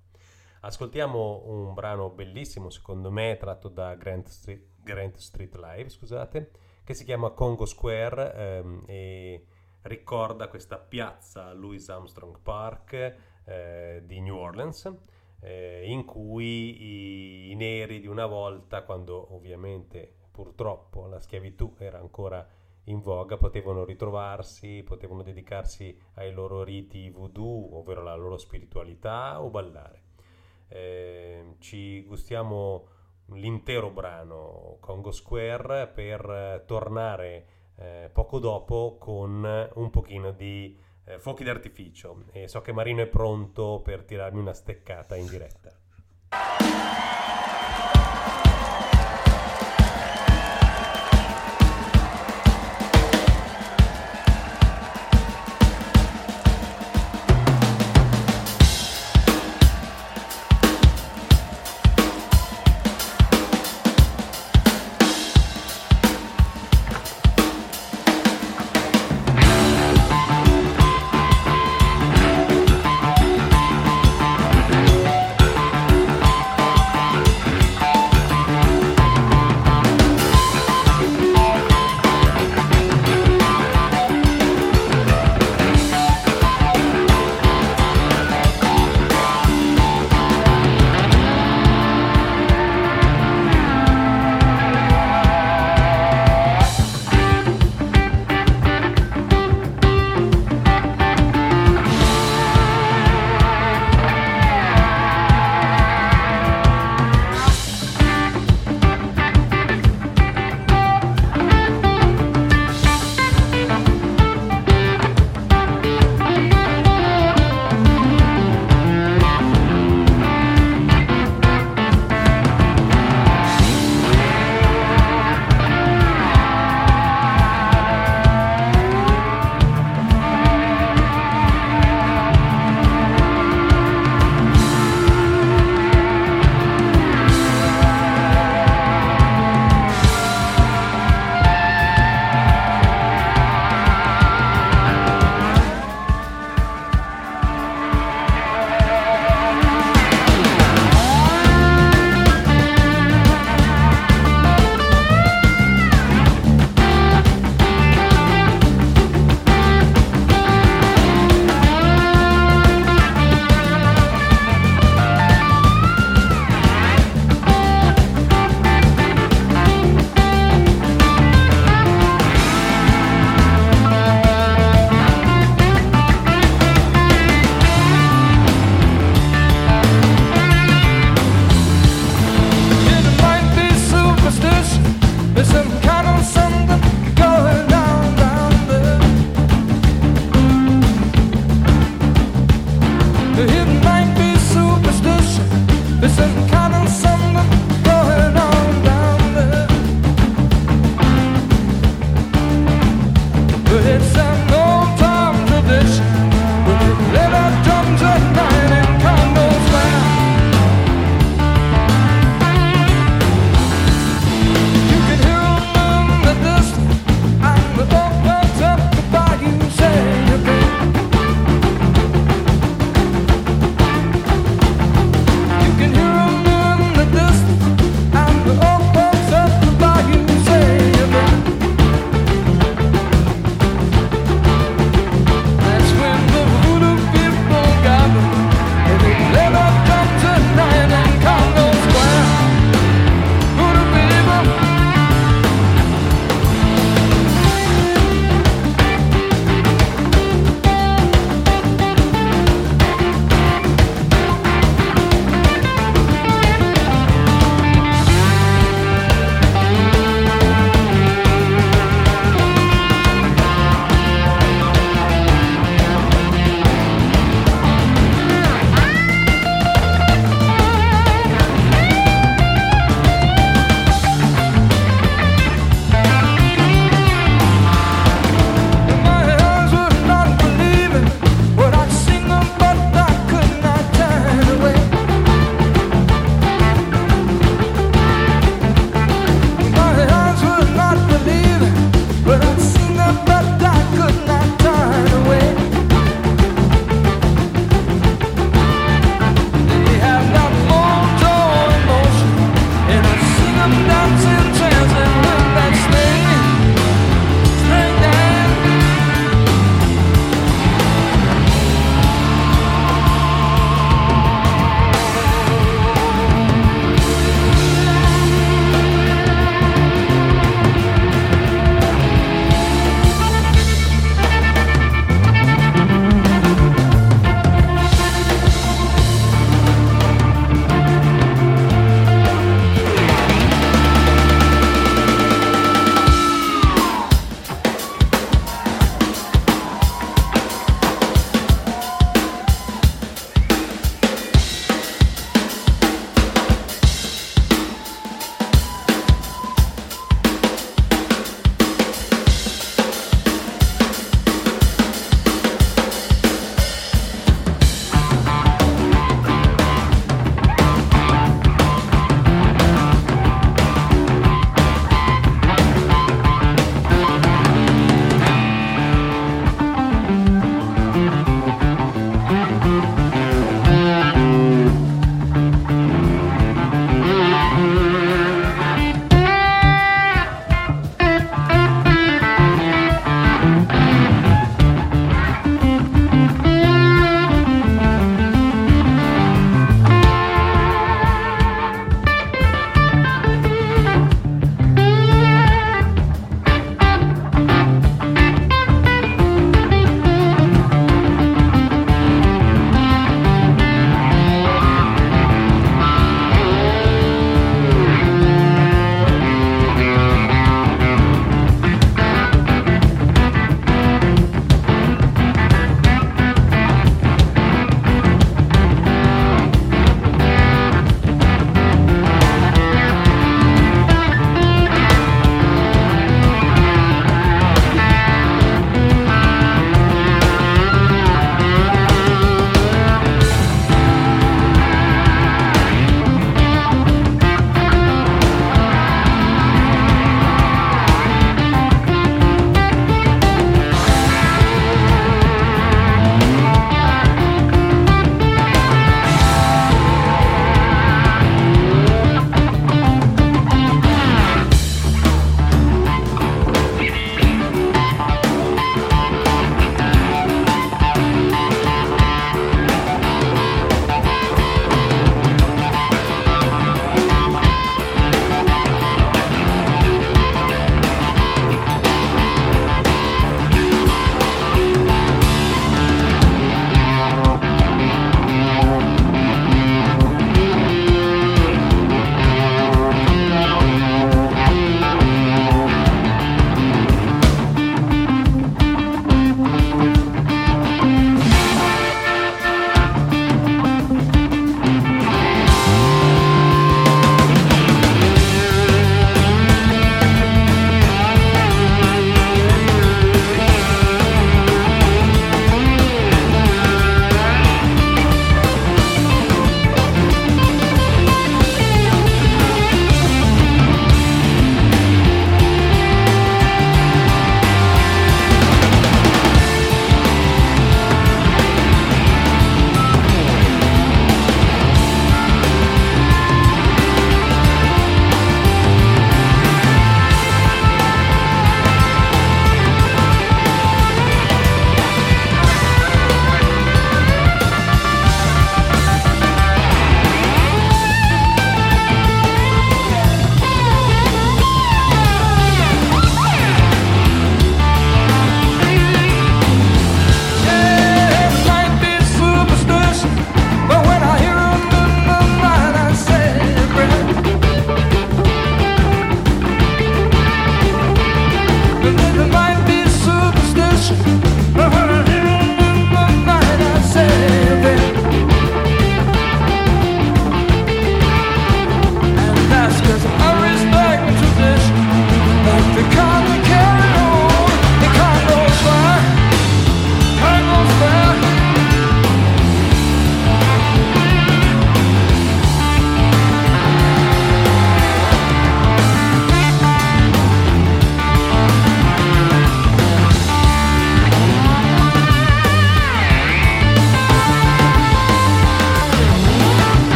Ascoltiamo un brano bellissimo, secondo me, tratto da Grant Street, Grant Street Live, scusate, che si chiama Congo Square ehm, e ricorda questa piazza Louis Armstrong Park eh, di New Orleans, eh, in cui i, i neri di una volta, quando ovviamente purtroppo la schiavitù era ancora in voga, potevano ritrovarsi, potevano dedicarsi ai loro riti voodoo, ovvero la loro spiritualità, o ballare eh, ci gustiamo l'intero brano Congo Square per tornare eh, poco dopo con un pochino di eh, fuochi d'artificio e so che Marino è pronto per tirarmi una steccata in diretta.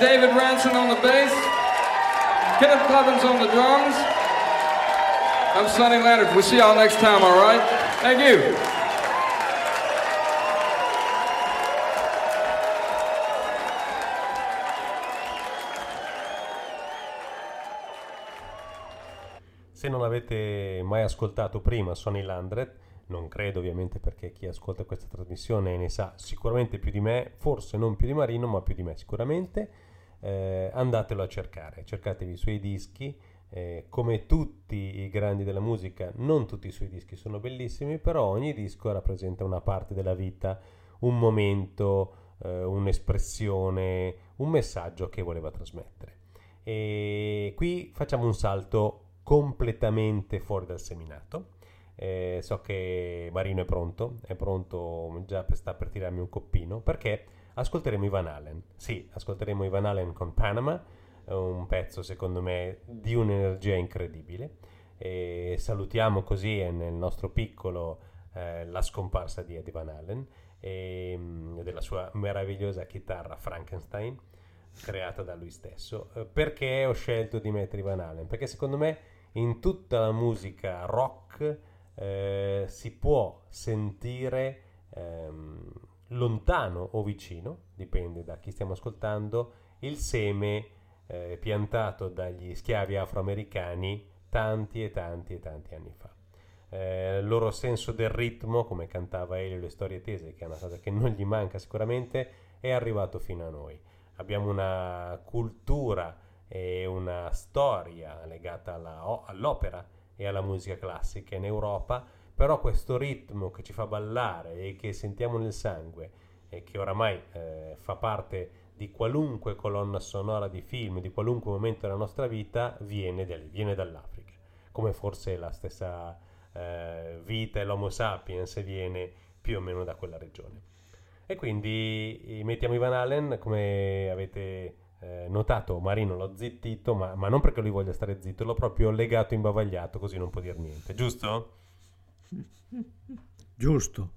David Ranson on the bass, Kenneth Clevens on the drums. I'm Sonny Leonard. We'll see y'all next time, all right? Thank you. Se non avete mai ascoltato prima Sonny Landret, non credo ovviamente perché chi ascolta questa trasmissione ne sa sicuramente più di me, forse non più di Marino, ma più di me sicuramente, eh, andatelo a cercare, cercatevi i suoi dischi, eh, come tutti i grandi della musica, non tutti i suoi dischi sono bellissimi, però ogni disco rappresenta una parte della vita, un momento, eh, un'espressione, un messaggio che voleva trasmettere. E qui facciamo un salto completamente fuori dal seminato. Eh, so che Marino è pronto, è pronto già per, sta per tirarmi un coppino, perché ascolteremo Ivan Allen. Sì, ascolteremo Ivan Allen con Panama, un pezzo secondo me di un'energia incredibile. E salutiamo così nel nostro piccolo eh, la scomparsa di Eddie Van Allen e mm, della sua meravigliosa chitarra Frankenstein creata da lui stesso. Eh, perché ho scelto di mettere Van Allen? Perché secondo me in tutta la musica rock eh, si può sentire ehm, lontano o vicino, dipende da chi stiamo ascoltando, il seme eh, piantato dagli schiavi afroamericani tanti e tanti e tanti anni fa. Eh, il loro senso del ritmo, come cantava Elio le storie tese, che è una cosa che non gli manca sicuramente, è arrivato fino a noi. Abbiamo una cultura e una storia legata alla, all'opera e alla musica classica in Europa, però questo ritmo che ci fa ballare e che sentiamo nel sangue e che oramai eh, fa parte di qualunque colonna sonora di film, di qualunque momento della nostra vita, viene, del, viene dall'Africa, come forse la stessa eh, vita e l'Homo sapiens viene più o meno da quella regione. E quindi mettiamo Ivan Allen, come avete eh, notato, Marino l'ho zittito, ma, ma, non perché lui voglia stare zitto, l'ho proprio legato imbavagliato, così non può dire niente, giusto? Giusto.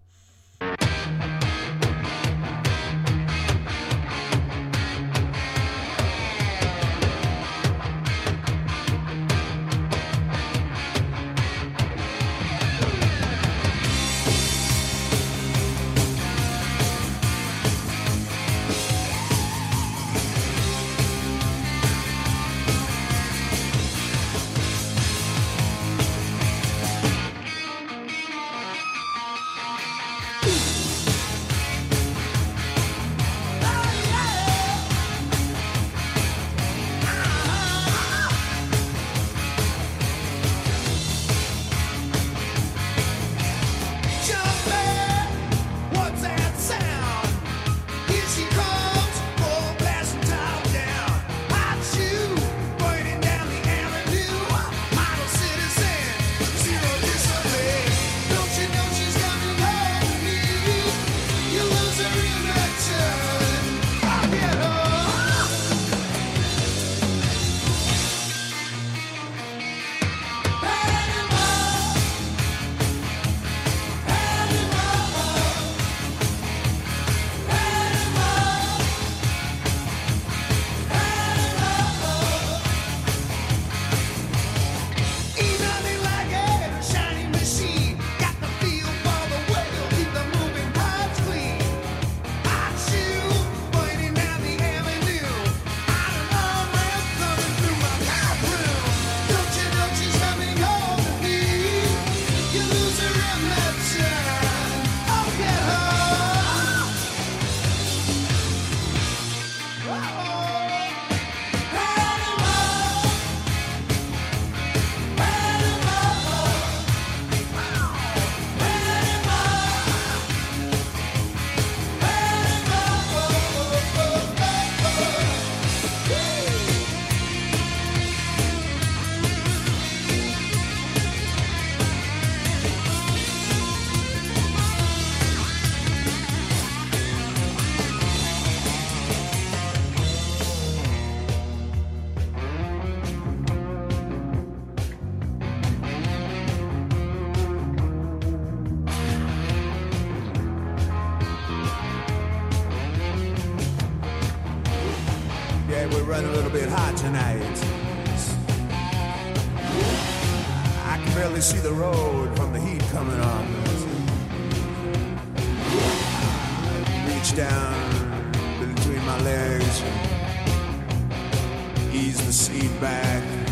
Hey, we're running a little bit hot tonight. I can barely see the road from the heat coming on. Reach down between my legs, ease the seat back.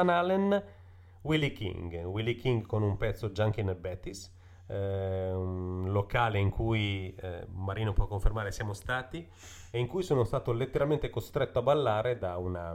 Van Allen, Willie King. Willie King con un pezzo Junkin e Bettis, eh, un locale in cui eh, Marino può confermare siamo stati e in cui sono stato letteralmente costretto a ballare da una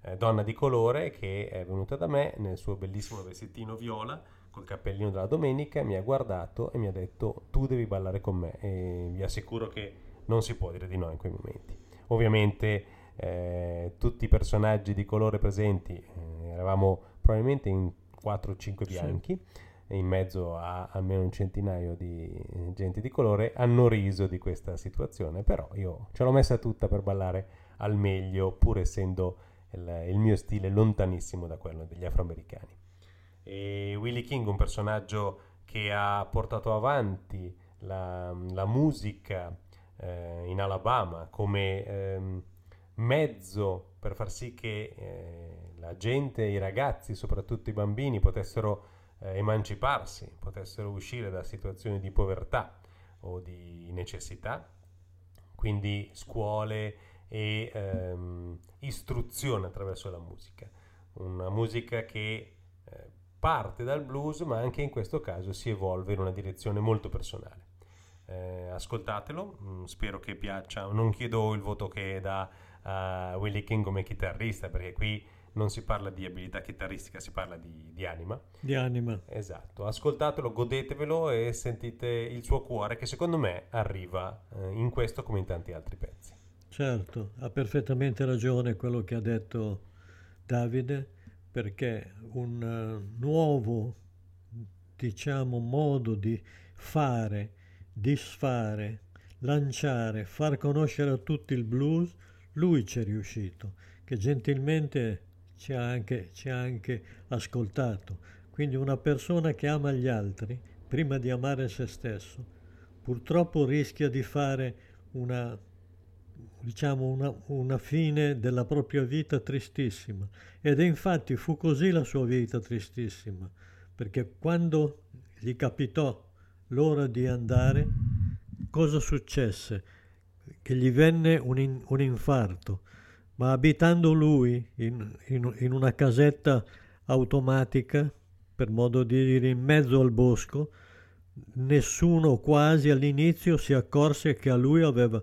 eh, donna di colore che è venuta da me nel suo bellissimo vestitino viola col cappellino della domenica, mi ha guardato e mi ha detto tu devi ballare con me e vi assicuro che non si può dire di no in quei momenti. Ovviamente eh, tutti i personaggi di colore presenti, eh, eravamo probabilmente in 4-5 bianchi, e in mezzo a almeno un centinaio di eh, gente di colore, hanno riso di questa situazione, però io ce l'ho messa tutta per ballare al meglio, pur essendo il, il mio stile lontanissimo da quello degli afroamericani. E Willie King, un personaggio che ha portato avanti la, la musica eh, in Alabama come ehm, mezzo per far sì che eh, la gente, i ragazzi, soprattutto i bambini, potessero eh, emanciparsi, potessero uscire da situazioni di povertà o di necessità. Quindi scuole e ehm, istruzione attraverso la musica. Una musica che eh, parte dal blues, ma anche in questo caso si evolve in una direzione molto personale. Eh, ascoltatelo, mm, spero che piaccia. Non chiedo il voto che dà a Willie King come chitarrista, perché qui non si parla di abilità chitarristica, si parla di, di anima. di anima. Esatto, ascoltatelo, godetevelo e sentite il suo cuore che secondo me arriva eh, in questo come in tanti altri pezzi. Certo, ha perfettamente ragione quello che ha detto Davide, perché un eh, nuovo, diciamo, modo di fare, disfare, lanciare, far conoscere a tutti il blues, lui ci è riuscito, che gentilmente ci ha anche, ci ha anche ascoltato. Quindi una persona che ama gli altri, prima di amare se stesso, purtroppo rischia di fare una diciamo una, una, fine della propria vita tristissima ed infatti fu così la sua vita tristissima perché quando gli capitò l'ora di andare cosa successe che gli venne un, in, un infarto ma abitando lui in, in, in una casetta automatica per modo di dire in mezzo al bosco nessuno quasi all'inizio si accorse che a lui aveva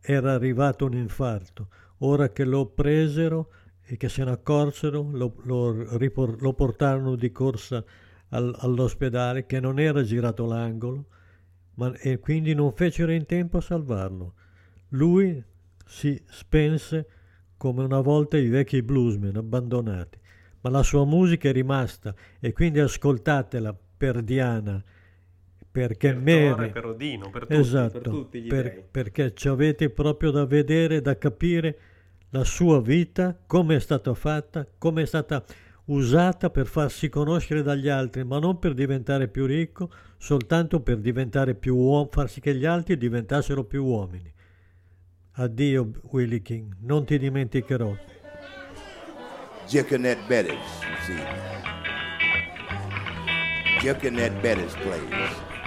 era arrivato un infarto. Ora che lo presero e che se ne accorsero, lo, lo, ripor- lo portarono di corsa al, all'ospedale che non era girato l'angolo ma, e quindi non fecero in tempo a salvarlo. Lui si spense come una volta i vecchi bluesmen abbandonati, ma la sua musica è rimasta e quindi ascoltatela per Diana perché per Mary, per Odino, per tutti, esatto, per tutti gli per- perché ci avete proprio da vedere, da capire la sua vita, come è stata fatta, come è stata usata per farsi conoscere dagli altri, ma non per diventare più ricco, soltanto per diventare più uomo, far sì che gli altri diventassero più uomini. Addio Willie King, non ti dimenticherò. Jickinette Bettis, you see. Jickinette Bettis plays.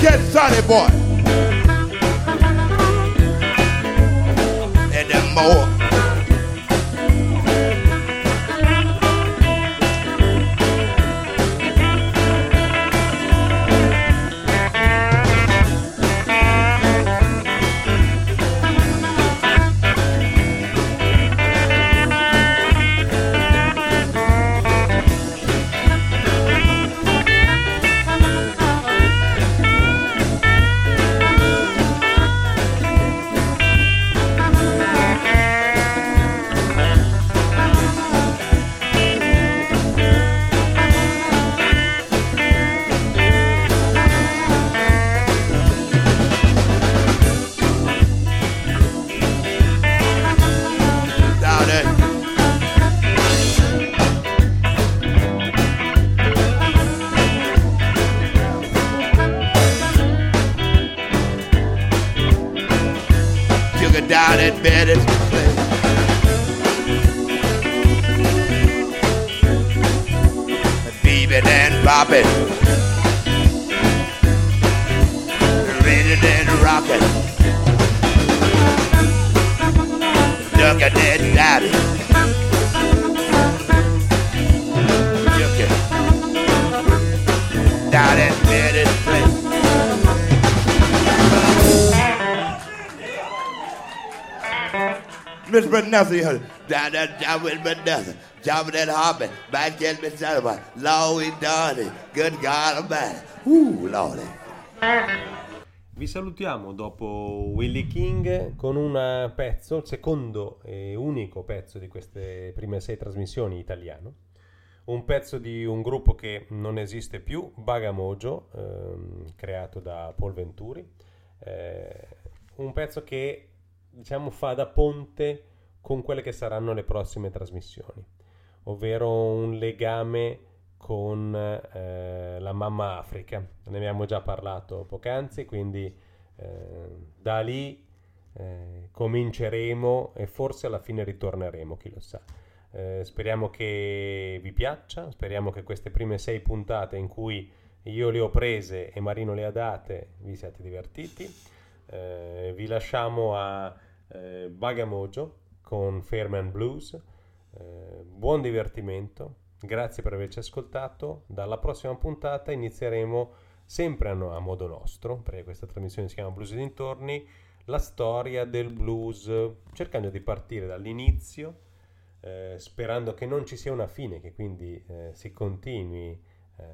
get sunny boy. And the more Vanessa, down that job with Vanessa, job with that hobby, back at Miss Sullivan, Lordy Darty, good God Almighty. Ooh, Lordy. Vi salutiamo dopo Willie King con un pezzo, secondo e unico pezzo di queste prime sei trasmissioni italiano. Un pezzo di un gruppo che non esiste più, Bagamojo, ehm, creato da Paul Venturi. Eh, un pezzo che diciamo fa da ponte con quelle che saranno le prossime trasmissioni, ovvero un legame con eh, la mamma Africa. Ne abbiamo già parlato poc'anzi, quindi eh, da lì eh, cominceremo e forse alla fine ritorneremo, chi lo sa. Eh, speriamo che vi piaccia, speriamo che queste prime sei puntate in cui io le ho prese e Marino le ha date vi siate divertiti. Eh, vi lasciamo a eh, Bagamojo con Fairman Blues. Eh, buon divertimento, grazie per averci ascoltato. Dalla prossima puntata inizieremo sempre a, a modo nostro, perché questa trasmissione si chiama Blues dintorni, la storia del blues, cercando di partire dall'inizio, eh, sperando che non ci sia una fine, che quindi eh, si continui eh,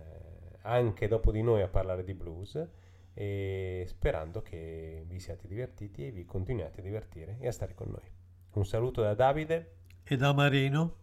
anche dopo di noi a parlare di blues e sperando che vi siate divertiti e vi continuiate a divertire e a stare con noi. Un saluto da Davide. E da Marino.